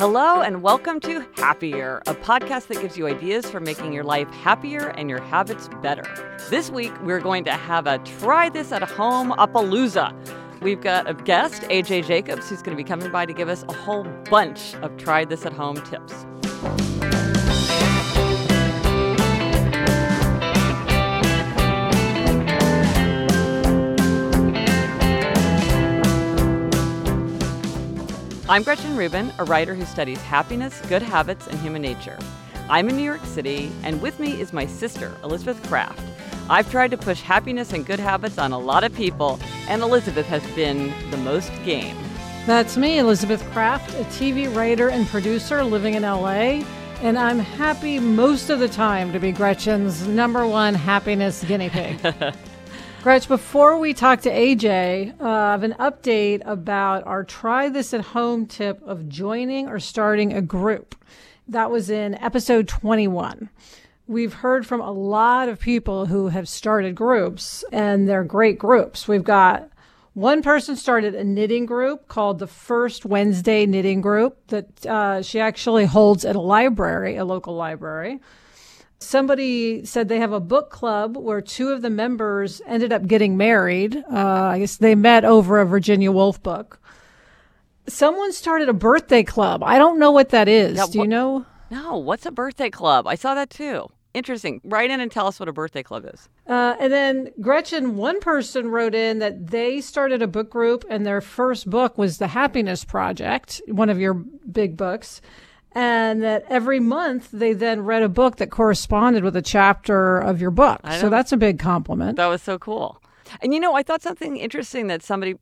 Hello, and welcome to Happier, a podcast that gives you ideas for making your life happier and your habits better. This week, we're going to have a try this at home apalooza. We've got a guest, AJ Jacobs, who's going to be coming by to give us a whole bunch of try this at home tips. I'm Gretchen Rubin, a writer who studies happiness, good habits, and human nature. I'm in New York City, and with me is my sister, Elizabeth Craft. I've tried to push happiness and good habits on a lot of people, and Elizabeth has been the most game. That's me, Elizabeth Craft, a TV writer and producer living in LA. And I'm happy most of the time to be Gretchen's number one happiness guinea pig. Gretch, before we talk to AJ, uh, I have an update about our try this at home tip of joining or starting a group. That was in episode 21. We've heard from a lot of people who have started groups, and they're great groups. We've got one person started a knitting group called the First Wednesday Knitting Group that uh, she actually holds at a library, a local library. Somebody said they have a book club where two of the members ended up getting married. Uh, I guess they met over a Virginia Woolf book. Someone started a birthday club. I don't know what that is. Yeah, Do you wh- know? No, what's a birthday club? I saw that too. Interesting. Write in and tell us what a birthday club is. Uh, and then Gretchen, one person wrote in that they started a book group and their first book was The Happiness Project, one of your big books. And that every month they then read a book that corresponded with a chapter of your book. So that's a big compliment. That was so cool. And you know, I thought something interesting that somebody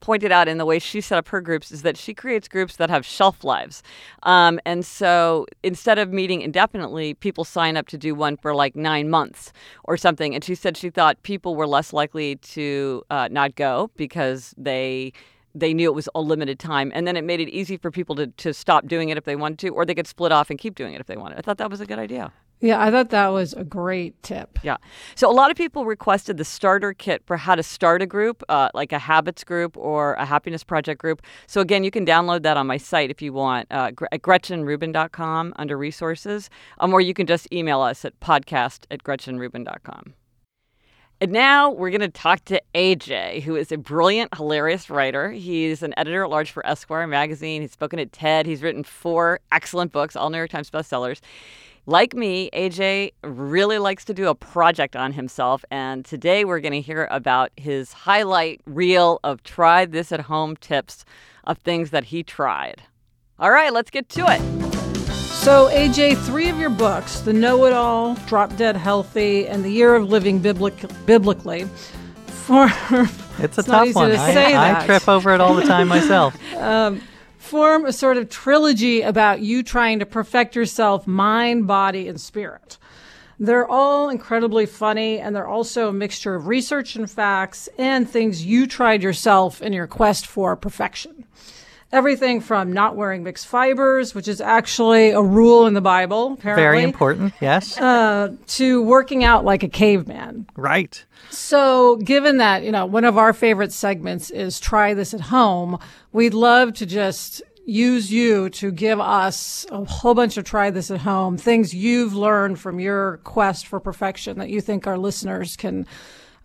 pointed out in the way she set up her groups is that she creates groups that have shelf lives. Um, and so instead of meeting indefinitely, people sign up to do one for like nine months or something. And she said she thought people were less likely to uh, not go because they they knew it was a limited time and then it made it easy for people to, to stop doing it if they wanted to or they could split off and keep doing it if they wanted i thought that was a good idea Yeah, I thought that was a great tip. yeah. So a lot of people requested the starter kit for how to start a group, uh, like a habits group or a happiness project group. So again, you can download that on my site if you want, uh, at gretchenrubin.com under resources, um, or you can just email us at podcast at gretchenrubin.com. And now we're going to talk to AJ, who is a brilliant, hilarious writer. He's an editor at large for Esquire magazine. He's spoken at TED. He's written four excellent books, all New York Times bestsellers. Like me, AJ really likes to do a project on himself. And today we're going to hear about his highlight reel of try this at home tips of things that he tried. All right, let's get to it. So, AJ, three of your books, The Know It All, Drop Dead Healthy, and The Year of Living Biblic- Biblically, form, It's a It's tough one. to I, I trip over it all the time myself. Um, form a sort of trilogy about you trying to perfect yourself, mind, body, and spirit. They're all incredibly funny, and they're also a mixture of research and facts and things you tried yourself in your quest for perfection. Everything from not wearing mixed fibers, which is actually a rule in the Bible, apparently, Very important. Yes. uh, to working out like a caveman. right. So, given that, you know, one of our favorite segments is try this at home, we'd love to just use you to give us a whole bunch of try this at home, things you've learned from your quest for perfection that you think our listeners can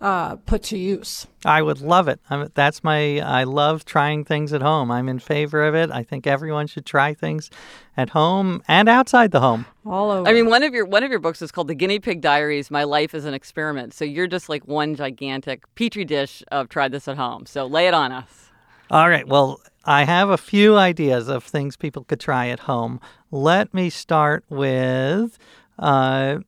uh, put to use. I would love it. I'm, that's my. I love trying things at home. I'm in favor of it. I think everyone should try things at home and outside the home. All over. I mean, one of your one of your books is called The Guinea Pig Diaries: My Life as an Experiment. So you're just like one gigantic petri dish of try this at home. So lay it on us. All right. Well, I have a few ideas of things people could try at home. Let me start with. Uh,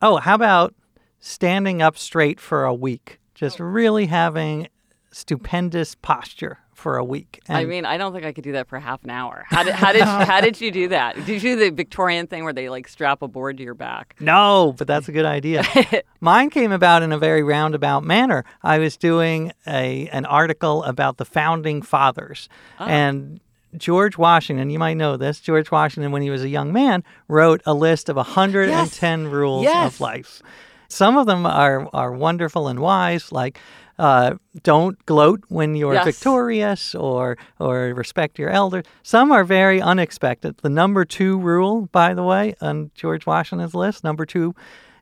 oh, how about standing up straight for a week? Just oh. really having stupendous posture for a week. I mean, I don't think I could do that for half an hour. How did how did how did you do that? Did you do the Victorian thing where they like strap a board to your back? No, but that's a good idea. Mine came about in a very roundabout manner. I was doing a an article about the founding fathers, oh. and George Washington. You might know this. George Washington, when he was a young man, wrote a list of 110 rules Yes. of life. Some of them are are wonderful and wise, like. Uh, don't gloat when you're Yes. victorious or or respect your elders. Some are very unexpected. The number two rule, by the way, on George Washington's list, number two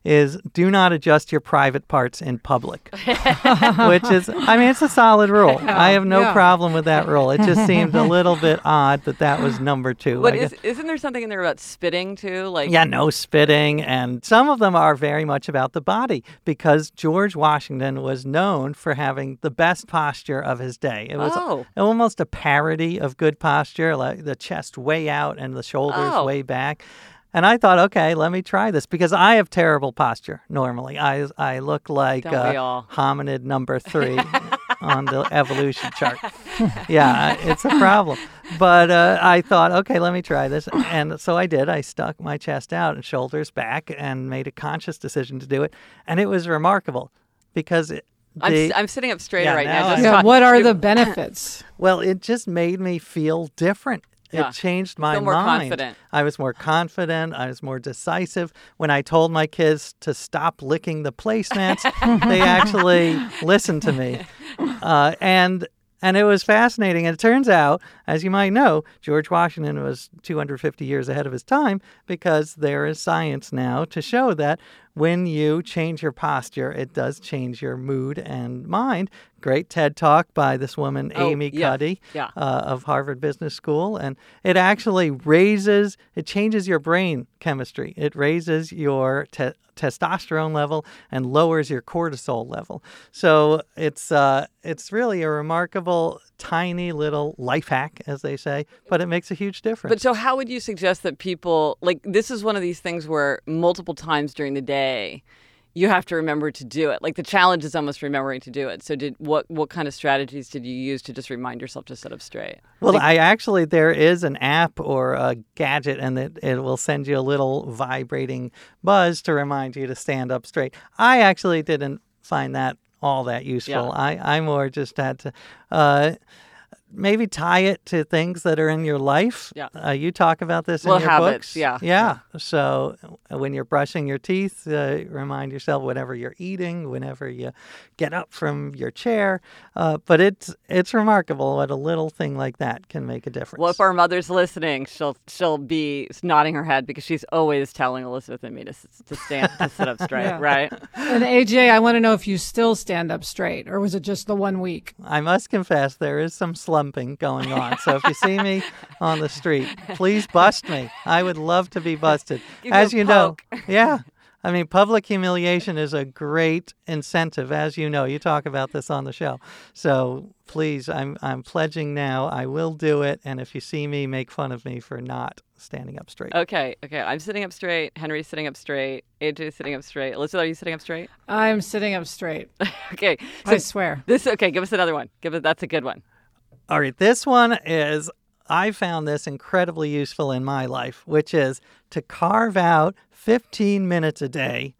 is do not adjust your private parts in public. Which is I mean it's a solid rule. I have no yeah. problem with that rule. It just seemed a little bit odd that that was number two. But is, isn't there something in there about spitting too? Like yeah, no spitting. And some of them are very much about the body because George Washington was known for having the best posture of his day. It was Oh. almost a parody of good posture, like the chest way out and the shoulders Oh. way back. And I thought, okay, let me try this because I have terrible posture normally. I, I look like Don't uh, hominid number three on the evolution chart. yeah, it's a problem. But uh, I thought, okay, let me try this. And so I did. I stuck my chest out and shoulders back and made a conscious decision to do it. And it was remarkable because it, I'm, the- s- I'm sitting up straight Yeah, right now now. Just yeah, what are the benefits? well, it just made me feel different. Yeah. It changed my feel more mind. confident. I was more confident. I was more decisive. When I told my kids to stop licking the placemats, they actually listened to me. Uh, and and it was fascinating. And it turns out, as you might know, George Washington was 250 years ahead of his time because there is science now to show that when you change your posture, it does change your mood and mind. Great TED talk by this woman, Oh, Amy yeah, Cuddy yeah. uh, of Harvard Business School, and it actually raises, it changes your brain chemistry. It raises your te- testosterone level and lowers your cortisol level. So it's uh, it's really a remarkable, tiny little life hack, as they say, but it makes a huge difference. But so, how would you suggest that people like this is one of these things where multiple times during the day you have to remember to do it. Like the challenge is almost remembering to do it. So, did what what kind of strategies did you use to just remind yourself to sit up straight? Well, I actually there is an app or a gadget, and it, it will send you a little vibrating buzz to remind you to stand up straight. I actually didn't find that all that useful. Yeah. I I more just had to. Uh, Maybe tie it to things that are in your life. Yeah. Uh, you talk about this Little in your habits, books. yeah. Yeah. So uh, when you're brushing your teeth, uh, remind yourself whenever you're eating, whenever you get up from your chair. Uh, but it's it's remarkable what a little thing like that can make a difference. Well, if our mother's listening, she'll she'll be nodding her head because she's always telling Elizabeth and me to, s- to stand to sit up straight, Yeah. right? And AJ, I want to know if you still stand up straight, or was it just the one week? I must confess there is some slumping going on. So if you see me on the street, please bust me. I would love to be busted. Give you as a you know, yeah. I mean, public humiliation is a great incentive, as you know. You talk about this on the show. So please, I'm I'm pledging now. I will do it. And if you see me, make fun of me for not standing up straight. Okay, okay. I'm sitting up straight. Henry's sitting up straight. AJ's sitting up straight. Elizabeth, are you sitting up straight? I'm sitting up straight. Okay. So I swear. this okay. Give us another one. Give it. That's a good one. All right, this one is I found this incredibly useful in my life, which is to carve out 15 minutes a day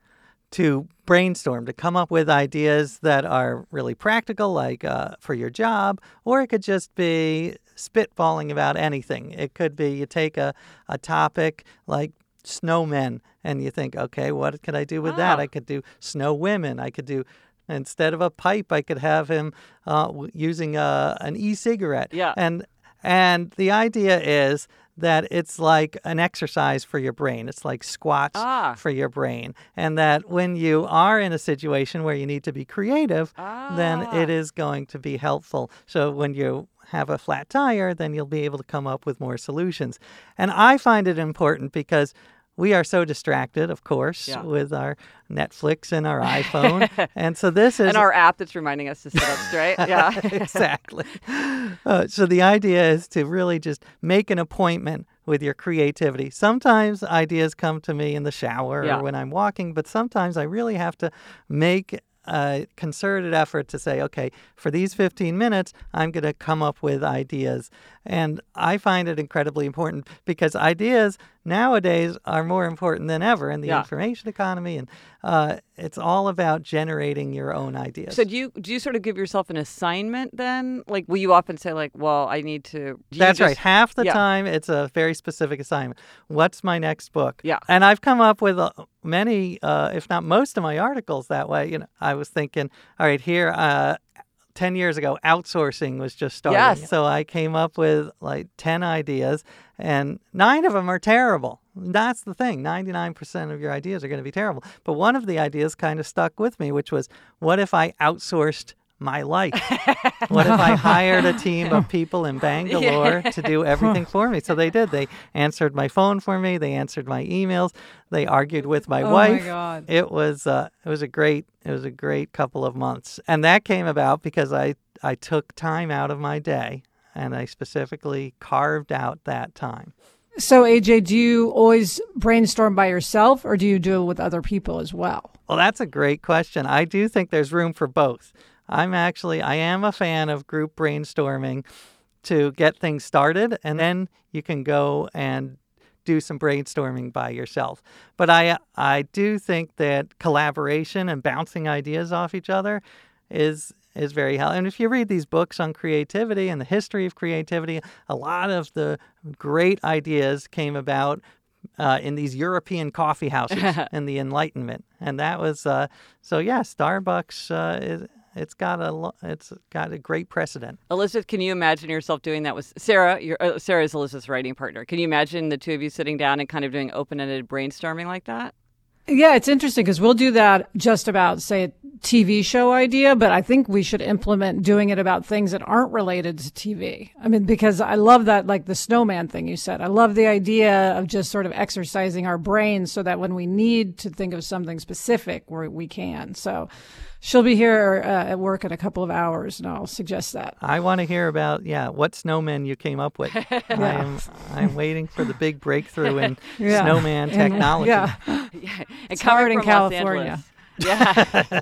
to brainstorm, to come up with ideas that are really practical, like uh, for your job, or it could just be spitballing about anything. It could be you take a, a topic like snowmen and you think, okay, what could I do with that? Oh. I could do snow women. I could do instead of a pipe, I could have him uh, using a, an e-cigarette. Yeah. And and the idea is that it's like an exercise for your brain. It's like squats Ah. for your brain. And that when you are in a situation where you need to be creative, ah. then it is going to be helpful. So when you have a flat tire, then you'll be able to come up with more solutions. And I find it important because we are so distracted, of course, Yeah. with our Netflix and our iPhone. and so this is and our app that's reminding us to sit up straight. Yeah. exactly. Uh, so the idea is to really just make an appointment with your creativity. Sometimes ideas come to me in the shower Yeah. or when I'm walking, but sometimes I really have to make a concerted effort to say, okay, for these 15 minutes, I'm going to come up with ideas. And I find it incredibly important because ideas nowadays are more important than ever in the Yeah. information economy. And uh, it's all about generating your own ideas. So do you do you sort of give yourself an assignment then? Like will you often say like, well, I need to That's right. Half the yeah. time, it's a very specific assignment. What's my next book? Yeah. And I've come up with uh, many, uh, if not most, of my articles that way. You know, I was thinking, all right, here, uh, ten years ago, outsourcing was just starting. Yes. So I came up with like ten ideas, and nine of them are terrible. That's the thing. Ninety-nine percent of your ideas are going to be terrible. But one of the ideas kind of stuck with me, which was, what if I outsourced my life? what if I hired a team of people in Bangalore to do everything for me? So they did. They answered my phone for me. They answered my emails. They argued with my Oh my wife. God. It was uh, it was a great it was a great couple of months, and that came about because I I took time out of my day and I specifically carved out that time. So, AJ, do you always brainstorm by yourself or do you do it with other people as well? Well, that's a great question. I do think there's room for both. I'm actually I am a fan of group brainstorming to get things started and then you can go and do some brainstorming by yourself. But I I do think that collaboration and bouncing ideas off each other is is very helpful. And if you read these books on creativity and the history of creativity, a lot of the great ideas came about uh, in these European coffee houses in the Enlightenment, and that was uh, so. Yeah, Starbucks uh, is it's got a lo- it's got a great precedent. Elizabeth, can you imagine yourself doing that with Sarah? Your, uh, Sarah is Elizabeth's writing partner. Can you imagine the two of you sitting down and kind of doing open-ended brainstorming like that? Yeah, it's interesting because we'll do that just about, say, a TV show idea, but I think we should implement doing it about things that aren't related to TV. I mean, because I love that, like the snowman thing you said. I love the idea of just sort of exercising our brains so that when we need to think of something specific, we we can. So she'll be here uh, at work in a couple of hours, and I'll suggest that. I want to hear about yeah what snowmen you came up with. I am I'm waiting for the big breakthrough in Yeah. snowman And- technology. yeah. Yeah, It's coming hard in California. Yeah.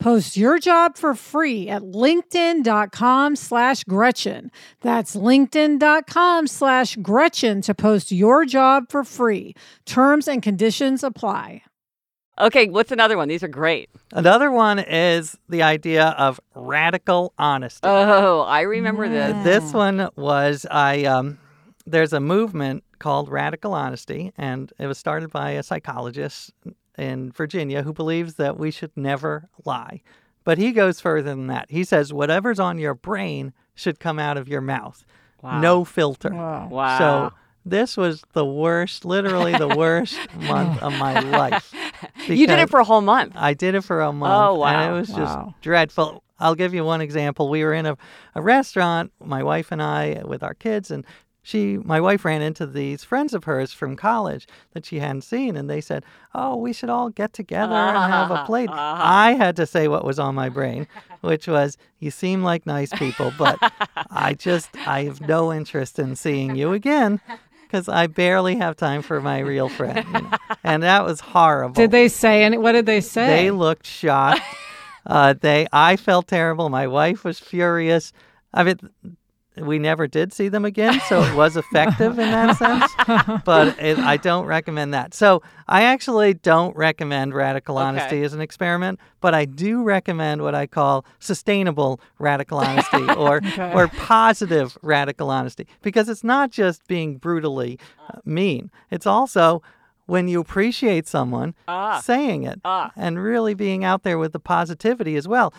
Post your job for free at linkedin.com slash Gretchen. That's linkedin.com slash Gretchen to post your job for free. Terms and conditions apply. Okay, what's another one? These are great. Another one is the idea of radical honesty. Oh, I remember this. This one was I. Um, there's a movement called radical honesty, and it was started by a psychologist in Virginia who believes that we should never lie. But he goes further than that. He says whatever's on your brain should come out of your mouth. Wow. No filter. Wow. Wow. So this was the worst, literally the worst month of my life. you did it for a whole month. I did it for a month. Oh, wow. And it was just dreadful. I'll give you one example. We were in a, a restaurant, my wife and I, with our kids, and she, my wife, ran into these friends of hers from college that she hadn't seen, and they said, "Oh, we should all get together and have a plate." I had to say what was on my brain, which was, "You seem like nice people, but I just, I have no interest in seeing you again." Because I barely have time for my real friend, you know? and that was horrible. Did they say any? What did they say? They looked shocked. uh, they, I felt terrible. My wife was furious. I mean, we never did see them again, so it was effective in that sense. But it, I don't recommend that. So I actually don't recommend radical honesty Okay. as an experiment, but I do recommend what I call sustainable radical honesty or or positive radical honesty because it's not just being brutally uh, mean. It's also when you appreciate someone Ah. saying it Ah. and really being out there with the positivity as well.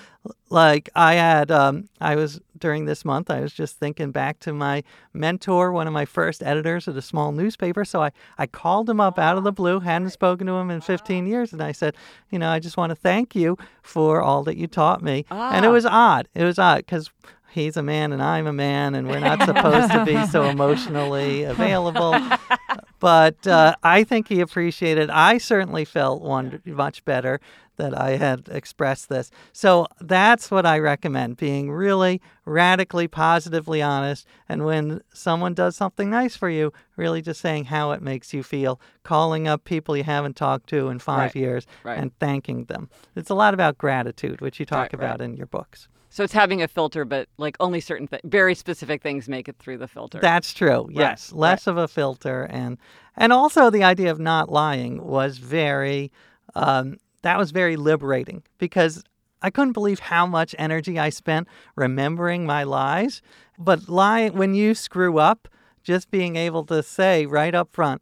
Like I had, um, I was during this month, I was just thinking back to my mentor, one of my first editors at a small newspaper. So I, I called him up out of the blue, hadn't spoken to him in 15 years, and I said, you know, I just want to thank you for all that you taught me. And it Ah. was odd. It was odd because he's a man and I'm a man, and we're not supposed to be so emotionally available. But uh, I think he appreciated. I certainly felt one much better that I had expressed this. So that's what I recommend: being really radically positively honest, and when someone does something nice for you, really just saying how it makes you feel, calling up people you haven't talked to in five Right. years, Right. and thanking them. It's a lot about gratitude, which you talk Right, about in your books. So it's having a filter, but like only certain th- very specific things make it through the filter. That's true. Yes, less of a filter, and and also the idea of not lying was very, um, that was very liberating because I couldn't believe how much energy I spent remembering my lies. But lying when you screw up, just being able to say right up front,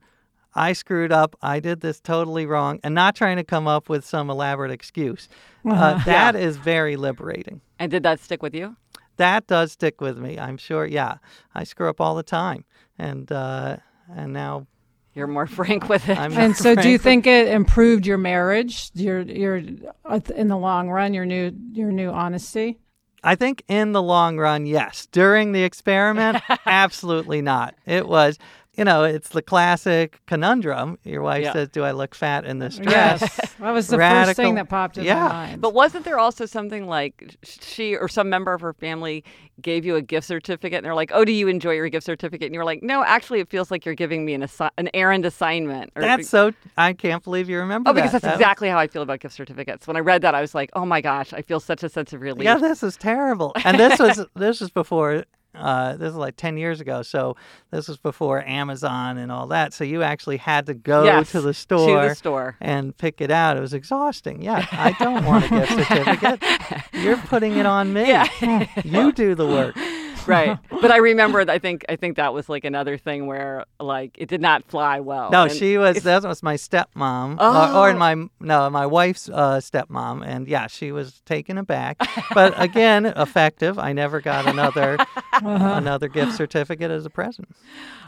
I screwed up. I did this totally wrong, and not trying to come up with some elaborate excuse. Uh, that is very liberating. And did that stick with you? That does stick with me. I'm sure. Yeah, I screw up all the time, and uh, and now You're more frank with it. I'm. And so, do you think it improved your marriage? Your your uh, in the long run, your new your new honesty. I think in the long run, yes. During the experiment, absolutely not. It was, you know, it's the classic conundrum. Your wife Yeah. says, "Do I look fat in this dress?" Yes, that was the first thing that popped in Yeah. my mind. But wasn't there also something like she or some member of her family gave you a gift certificate and they're like, "Oh, do you enjoy your gift certificate?" And you were like, "No, actually, it feels like you're giving me an assi- an errand assignment." Or, That's so. I can't believe you remember oh, because that. that's That- exactly how I feel about gift certificates. When I read that, I was like, "Oh my gosh, I feel such a sense of relief." Yeah, this is terrible. And this was this was before. Uh, this is like ten years ago, so this was before Amazon and all that. So you actually had to go Yes, to the store to the store. and pick it out. It was exhausting. Yeah, I don't want a gift certificate. You're putting it on me. Yeah. you do the work. right. But I remember, I think, I think that was like another thing where like it did not fly well. No, And she was. That was my stepmom, or, or Oh. my no, my wife's uh, stepmom, and yeah, she was taken aback. But again, effective. I never got another another gift certificate as a present.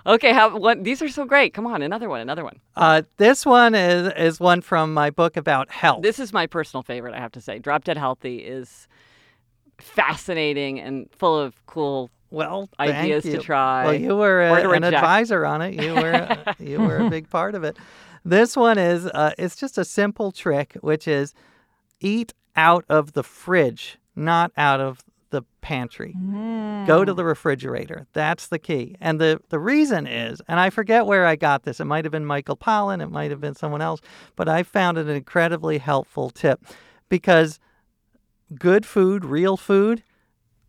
Okay, how? What? These are so great. Come on, another one, another one. Uh, this one is is one from my book about health. This is my personal favorite. I have to say, Drop Dead Healthy is fascinating and full of cool. well, thank ideas to try Well, you were a, uh, an reject. advisor on it. You were uh, you were a big part of it. This one is uh, it's just a simple trick, which is eat out of the fridge, not out of the pantry. Mm. Go to the refrigerator. That's the key. And the, the reason is, and I forget where I got this. It might have been Michael Pollan, it might have been someone else, but I found it an incredibly helpful tip because good food, real food,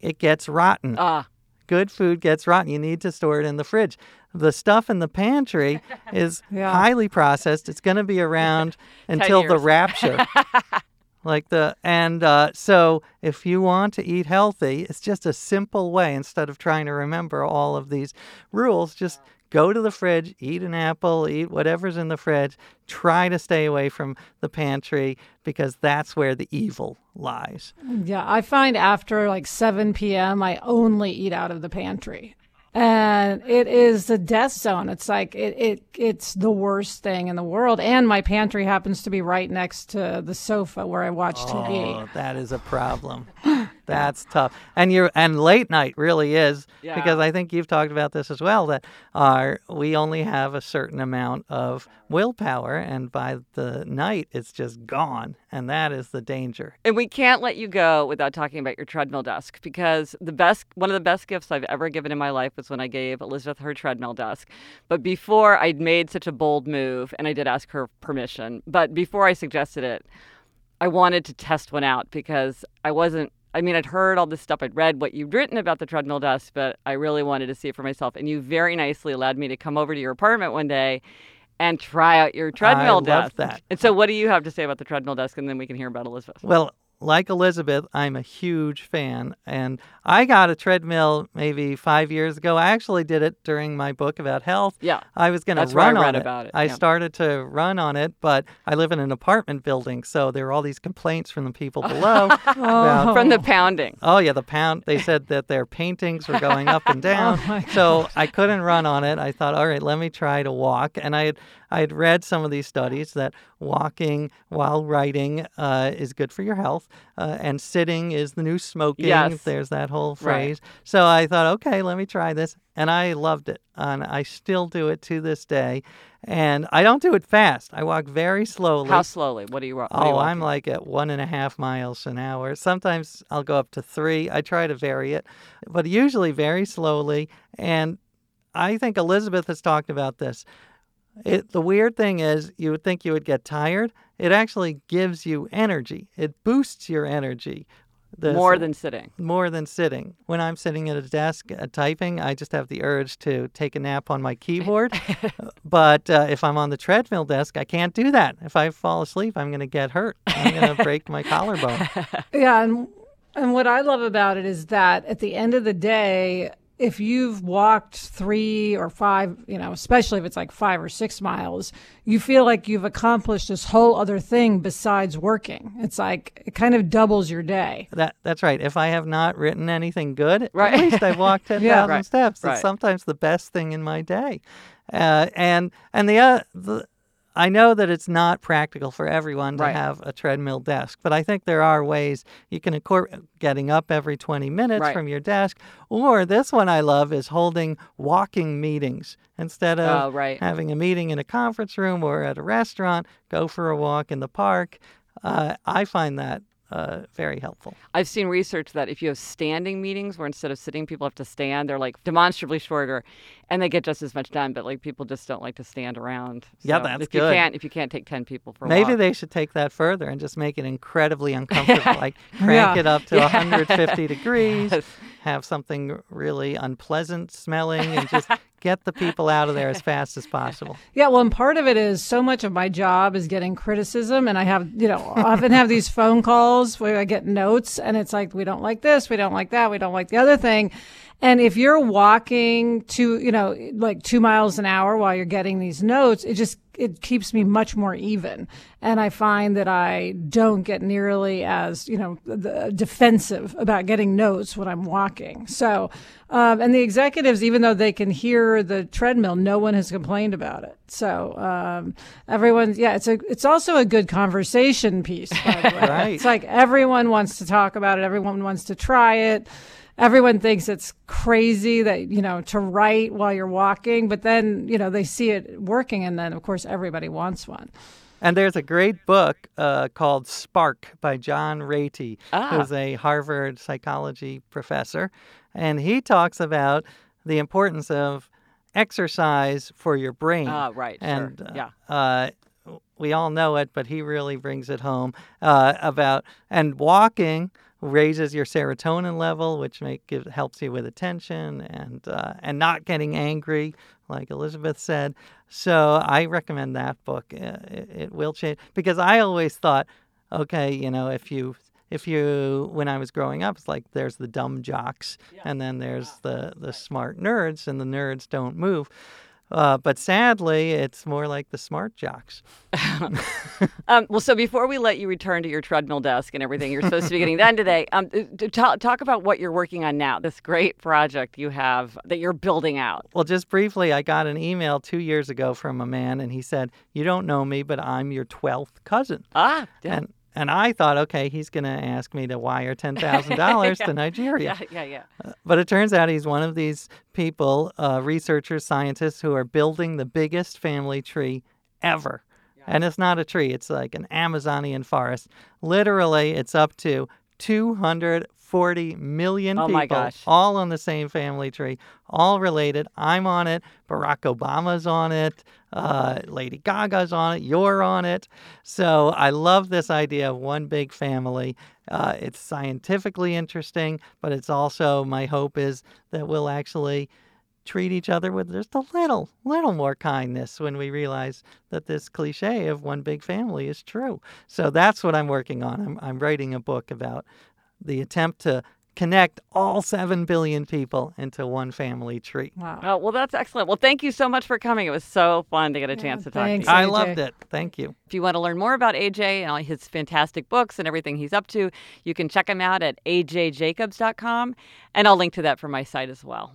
it gets rotten. Ah, Good food gets rotten. You need to store it in the fridge. The stuff in the pantry is Yeah. highly processed. It's going to be around until the rapture. like the and uh, so if you want to eat healthy, it's just a simple way. Instead of trying to remember all of these rules, just go to the fridge, eat an apple, eat whatever's in the fridge. Try to stay away from the pantry because that's where the evil lies. Yeah, I find after like 7 p.m., I only eat out of the pantry. And it is the death zone. It's like it, it it's the worst thing in the world. And my pantry happens to be right next to the sofa where I watch TV. Oh, that is a problem. That's tough. And you're and late night really is Yeah. because I think you've talked about this as well that our we only have a certain amount of willpower and by the night it's just gone and that is the danger. And we can't let you go without talking about your treadmill desk because the best one of the best gifts I've ever given in my life was when I gave Elizabeth her treadmill desk. But before I'd made such a bold move and I did ask her permission, but before I suggested it, I wanted to test one out because I wasn't I mean, I'd heard all this stuff. I'd read what you'd written about the treadmill desk, but I really wanted to see it for myself. And you very nicely allowed me to come over to your apartment one day and try out your treadmill love desk. that. And so, what do you have to say about the treadmill desk? And then we can hear about Elizabeth. Well, like Elizabeth, I'm a huge fan. And I got a treadmill maybe five years ago. I actually did it during my book about health. Yeah. I was going to That's where I run on read it. about it, I yeah. started to run on it, but I live in an apartment building. So there were all these complaints from the people below. Oh. about, From the pounding. Oh yeah, the pound. They said that their paintings were going up and oh down, Oh, so I couldn't run on it. I thought, all right, let me try to walk. And I had I had read some of these studies that walking while writing uh, is good for your health, uh, and sitting is the new smoking. Yes. There's that whole Right. phrase. So I thought, okay, let me try this, and I loved it, and I still do it to this day. And I don't do it fast. I walk very slowly. How slowly? What do you? wa- What are you Oh, I'm like at one and a half miles an hour. Sometimes I'll go up to three. I try to vary it, but usually very slowly. And I think Elizabeth has talked about this. It, the weird thing is, you would think you would get tired. It actually gives you energy. It boosts your energy. The- more than sitting. more than sitting. When I'm sitting at a desk uh, typing, I just have the urge to take a nap on my keyboard. but uh, if I'm on the treadmill desk, I can't do that. If I fall asleep, I'm going to get hurt. I'm going to break my collarbone. Yeah, and and what I love about it is that at the end of the day, if you've walked three or five, you know, especially if it's like five or six miles, you feel like you've accomplished this whole other thing besides working. It's like it kind of doubles your day. That that's right. If I have not written anything good, Right. at least I've walked ten thousand Yeah. Right. steps. It's Right. sometimes the best thing in my day. Uh, and and the, uh, the I know that it's not practical for everyone to Right. have a treadmill desk, but I think there are ways you can incorporate getting up every 20 minutes Right. from your desk. Or this one I love is holding walking meetings instead of Oh, right. having a meeting in a conference room or at a restaurant. Go for a walk in the park. Uh, I find that uh, very helpful. I've seen research that if you have standing meetings where instead of sitting, people have to stand, they're like demonstrably shorter, and they get just as much done. But like people just don't like to stand around. Yeah, So that's if you can't if you can't take ten people for a Maybe walk. they should take that further and just make it incredibly uncomfortable. like crank Yeah. it up to 150 degrees, Yes. Have something really unpleasant smelling, and just get the people out of there as fast as possible. Yeah, well, and part of it is so much of my job is getting criticism, and I have, you know, often have these phone calls where I get notes, and it's like we don't like this, we don't like that, we don't like the other thing. And if you're walking to, you know, like two miles an hour while you're getting these notes, it just it keeps me much more even, and I find that I don't get nearly as, you know, the, defensive about getting notes when I'm walking. So, um, and the executives, even though they can hear the treadmill, no one has complained about it. So um, everyone's yeah, it's a it's also a good conversation piece. By the way, Right. it's like everyone wants to talk about it. Everyone wants to try it. Everyone thinks it's crazy that you know to write while you're walking, but then you know they see it working, and then of course everybody wants one. And there's a great book uh, called Spark by John Ratey, Ah. who's a Harvard psychology professor. And he talks about the importance of exercise for your brain. Ah, right, sure, And uh, yeah. uh, we all know it, but he really brings it home uh, about and walking raises your serotonin level, which make it helps you with attention and uh, and not getting angry, like Elizabeth said. So I recommend that book. It, it will change because I always thought, okay, you know, if you if you when I was growing up, it's like there's the dumb jocks and then there's the the smart nerds, and the nerds don't move. Uh, but sadly, it's more like the smart jocks. um, well, so before we let you return to your treadmill desk and everything you're supposed to be getting done today, um, talk, talk about what you're working on now, this great project you have that you're building out. Well, just briefly, I got an email two years ago from a man, and he said, You don't know me, but I'm your 12th cousin. Ah, yeah. And and I thought, okay, he's going to ask me to wire ten thousand dollars to Nigeria. Yeah, yeah, yeah. Uh, but it turns out he's one of these people, uh, researchers, scientists, who are building the biggest family tree ever. Yeah. And it's not a tree; it's like an Amazonian forest. Literally, it's up to 240 million oh people, all on the same family tree, all related. I'm on it. Barack Obama's on it. Uh, Lady Gaga's on it. You're on it. So I love this idea of one big family. Uh, it's scientifically interesting, but it's also my hope is that we'll actually treat each other with just a little, little more kindness when we realize that this cliche of one big family is true. So that's what I'm working on. I'm, I'm writing a book about the attempt to connect all 7 billion people into one family tree. Wow. Oh, well, that's excellent. Well, thank you so much for coming. It was so fun to get a chance yeah, to talk thanks, to you. I loved it. Thank you. If you want to learn more about AJ and all his fantastic books and everything he's up to, you can check him out at ajjacobs.com. And I'll link to that for my site as well.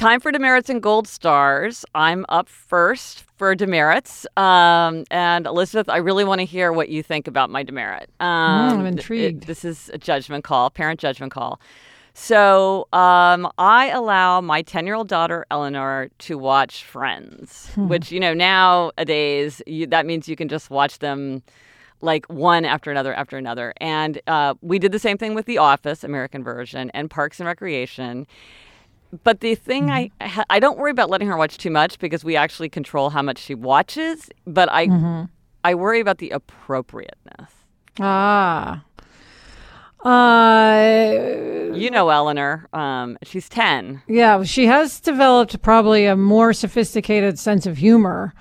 Time for demerits and gold stars. I'm up first for demerits. Um, and Elizabeth, I really want to hear what you think about my demerit. Um, mm, I'm intrigued. It, this is a judgment call, parent judgment call. So um, I allow my 10 year old daughter, Eleanor, to watch Friends, hmm. which, you know, nowadays you, that means you can just watch them like one after another after another. And uh, we did the same thing with The Office, American version, and Parks and Recreation. But the thing mm-hmm. I I don't worry about letting her watch too much because we actually control how much she watches. But I mm-hmm. I worry about the appropriateness. Ah. Uh, you know Eleanor. Um, she's ten. Yeah, she has developed probably a more sophisticated sense of humor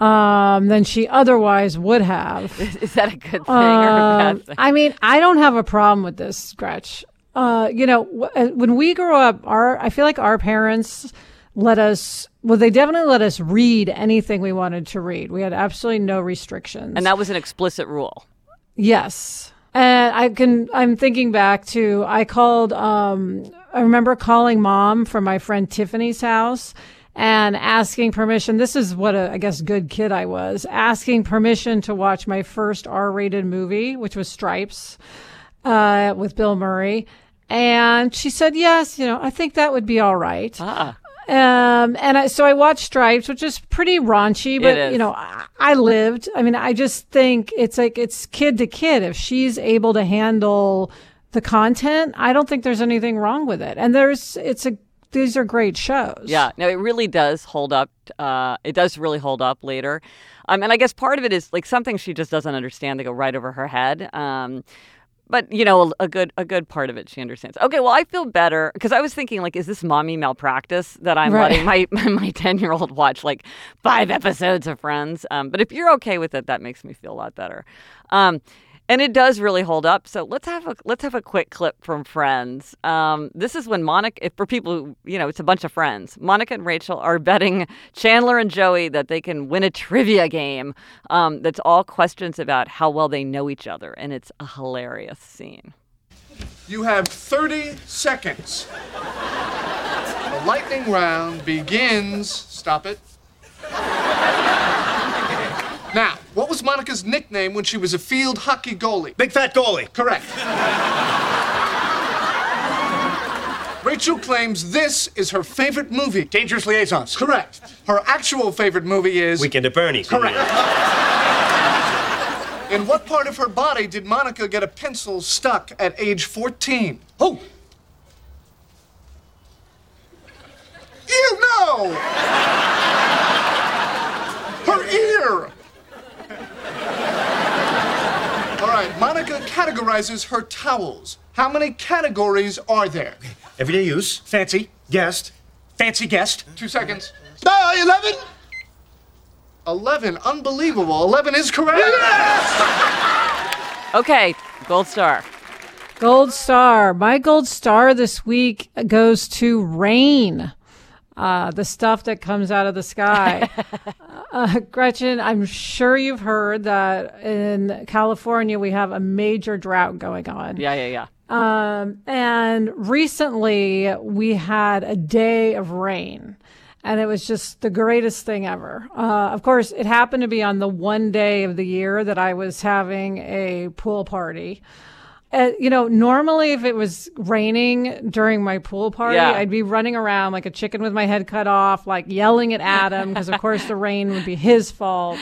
um, than she otherwise would have. Is, that a good thing or a bad um, thing? I mean, I don't have a problem with this, Gretch. Uh, you know, uh, when we grew up, our I feel like our parents let us well they definitely let us read anything we wanted to read. We had absolutely no restrictions. And that was an explicit rule. Yes. And i can i'm thinking back to i called um i remember calling mom from my friend tiffany's house and asking permission. This is what a i guess good kid i was asking permission to watch my first r-rated movie which was stripes uh, with bill murray and she said, yes, you know, I think that would be all right. Ah. Um, and I, so I watched Stripes, which is pretty raunchy, but you know, I, I, lived. I mean, I just think it's like it's kid to kid. If she's able to handle the content, I don't think there's anything wrong with it. And there's, it's a, these are great shows. Yeah, no, it really does hold up. Uh, it does really hold up later. Um, and I guess part of it is like something she just doesn't understand. They go right over her head. Um, but you know a, good a good part of it she understands. Okay well i feel better because i was thinking like is this mommy malpractice that i'm right. letting my my 10 year old watch like five episodes of friends? Um, but if you're okay with it that makes me feel a lot better. Um, and it does really hold up. So let's have a let's have a quick clip from Friends. Um, this is when Monica, if for people who you know, it's a bunch of friends. Monica and Rachel are betting Chandler and Joey that they can win a trivia game. Um, that's all questions about how well they know each other, and it's a hilarious scene. You have 30 seconds. The lightning round begins. Stop it. Now, what was Monica's nickname when she was a field hockey goalie? Big fat goalie. Correct. Rachel claims this is her favorite movie. Dangerous liaisons. Correct. Her actual favorite movie is. Weekend at Bernie's. Correct. In what part of her body did Monica get a pencil stuck at age 14? Oh, You know! Her ear! All right, Monica categorizes her towels. How many categories are there? everyday use. Fancy. Guest. Fancy guest. Two seconds. Ah, 11. 11. Unbelievable. 11 is correct. Yes! Okay, gold star. Gold star. My gold star this week goes to rain. Uh, the stuff that comes out of the sky. uh, Gretchen, I'm sure you've heard that in California we have a major drought going on. Yeah, yeah, yeah. Um, and recently we had a day of rain. And it was just the greatest thing ever. Uh, of course, it happened to be on the one day of the year that I was having a pool party. Uh, you know, normally if it was raining during my pool party, Yeah. I'd be running around like a chicken with my head cut off, like yelling at Adam because, of course, the rain would be his fault.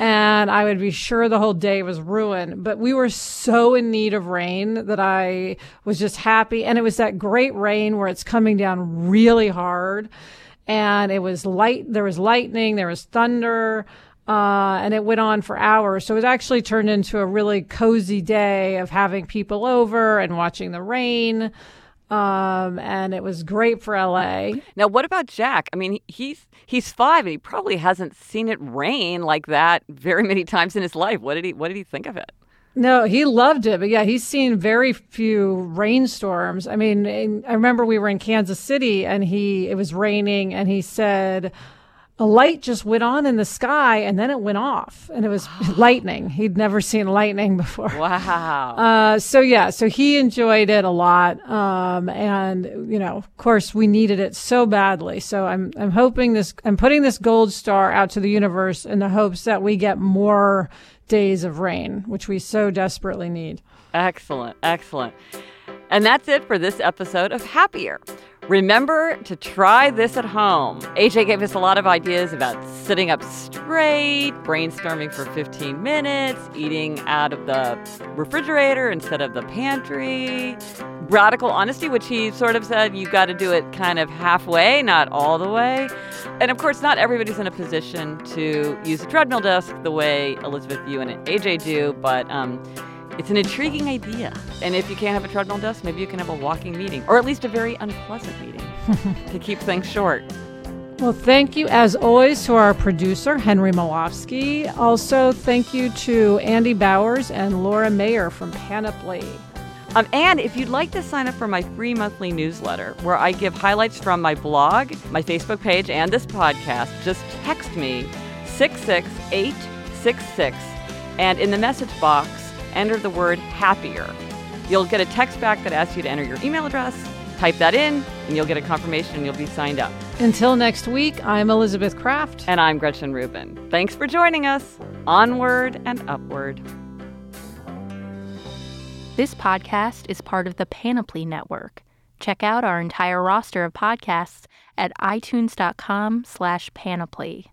And I would be sure the whole day was ruined. But we were so in need of rain that I was just happy. And it was that great rain where it's coming down really hard. And it was light, there was lightning, there was thunder. Uh, and it went on for hours. So it actually turned into a really cozy day of having people over and watching the rain. Um, and it was great for LA. Now, what about Jack? I mean, he's he's five, and he probably hasn't seen it rain like that very many times in his life. What did he What did he think of it? No, he loved it, but yeah, he's seen very few rainstorms. I mean, in, I remember we were in Kansas City and he it was raining and he said a light just went on in the sky and then it went off and it was lightning. He'd never seen lightning before. Wow. Uh, so yeah, so he enjoyed it a lot, um, and you know, of course, we needed it so badly. So I'm I'm hoping this I'm putting this gold star out to the universe in the hopes that we get more days of rain, which we so desperately need. Excellent, excellent. And that's it for this episode of Happier. Remember to try this at home. AJ gave us a lot of ideas about sitting up straight, brainstorming for 15 minutes, eating out of the refrigerator instead of the pantry, radical honesty, which he sort of said you got to do it kind of halfway, not all the way. And of course, not everybody's in a position to use a treadmill desk the way Elizabeth, you, and AJ do, but um, it's an intriguing idea. And if you can't have a treadmill desk, maybe you can have a walking meeting, or at least a very unpleasant meeting to keep things short. Well, thank you as always to our producer, Henry Molofsky. Also, thank you to Andy Bowers and Laura Mayer from Panoply. Um, and if you'd like to sign up for my free monthly newsletter, where I give highlights from my blog, my Facebook page, and this podcast, just text me 66866 and in the message box, enter the word happier. You'll get a text back that asks you to enter your email address. Type that in, and you'll get a confirmation and you'll be signed up. Until next week, I'm Elizabeth Craft. And I'm Gretchen Rubin. Thanks for joining us. Onward and upward. This podcast is part of the Panoply Network. Check out our entire roster of podcasts at itunes.com slash panoply.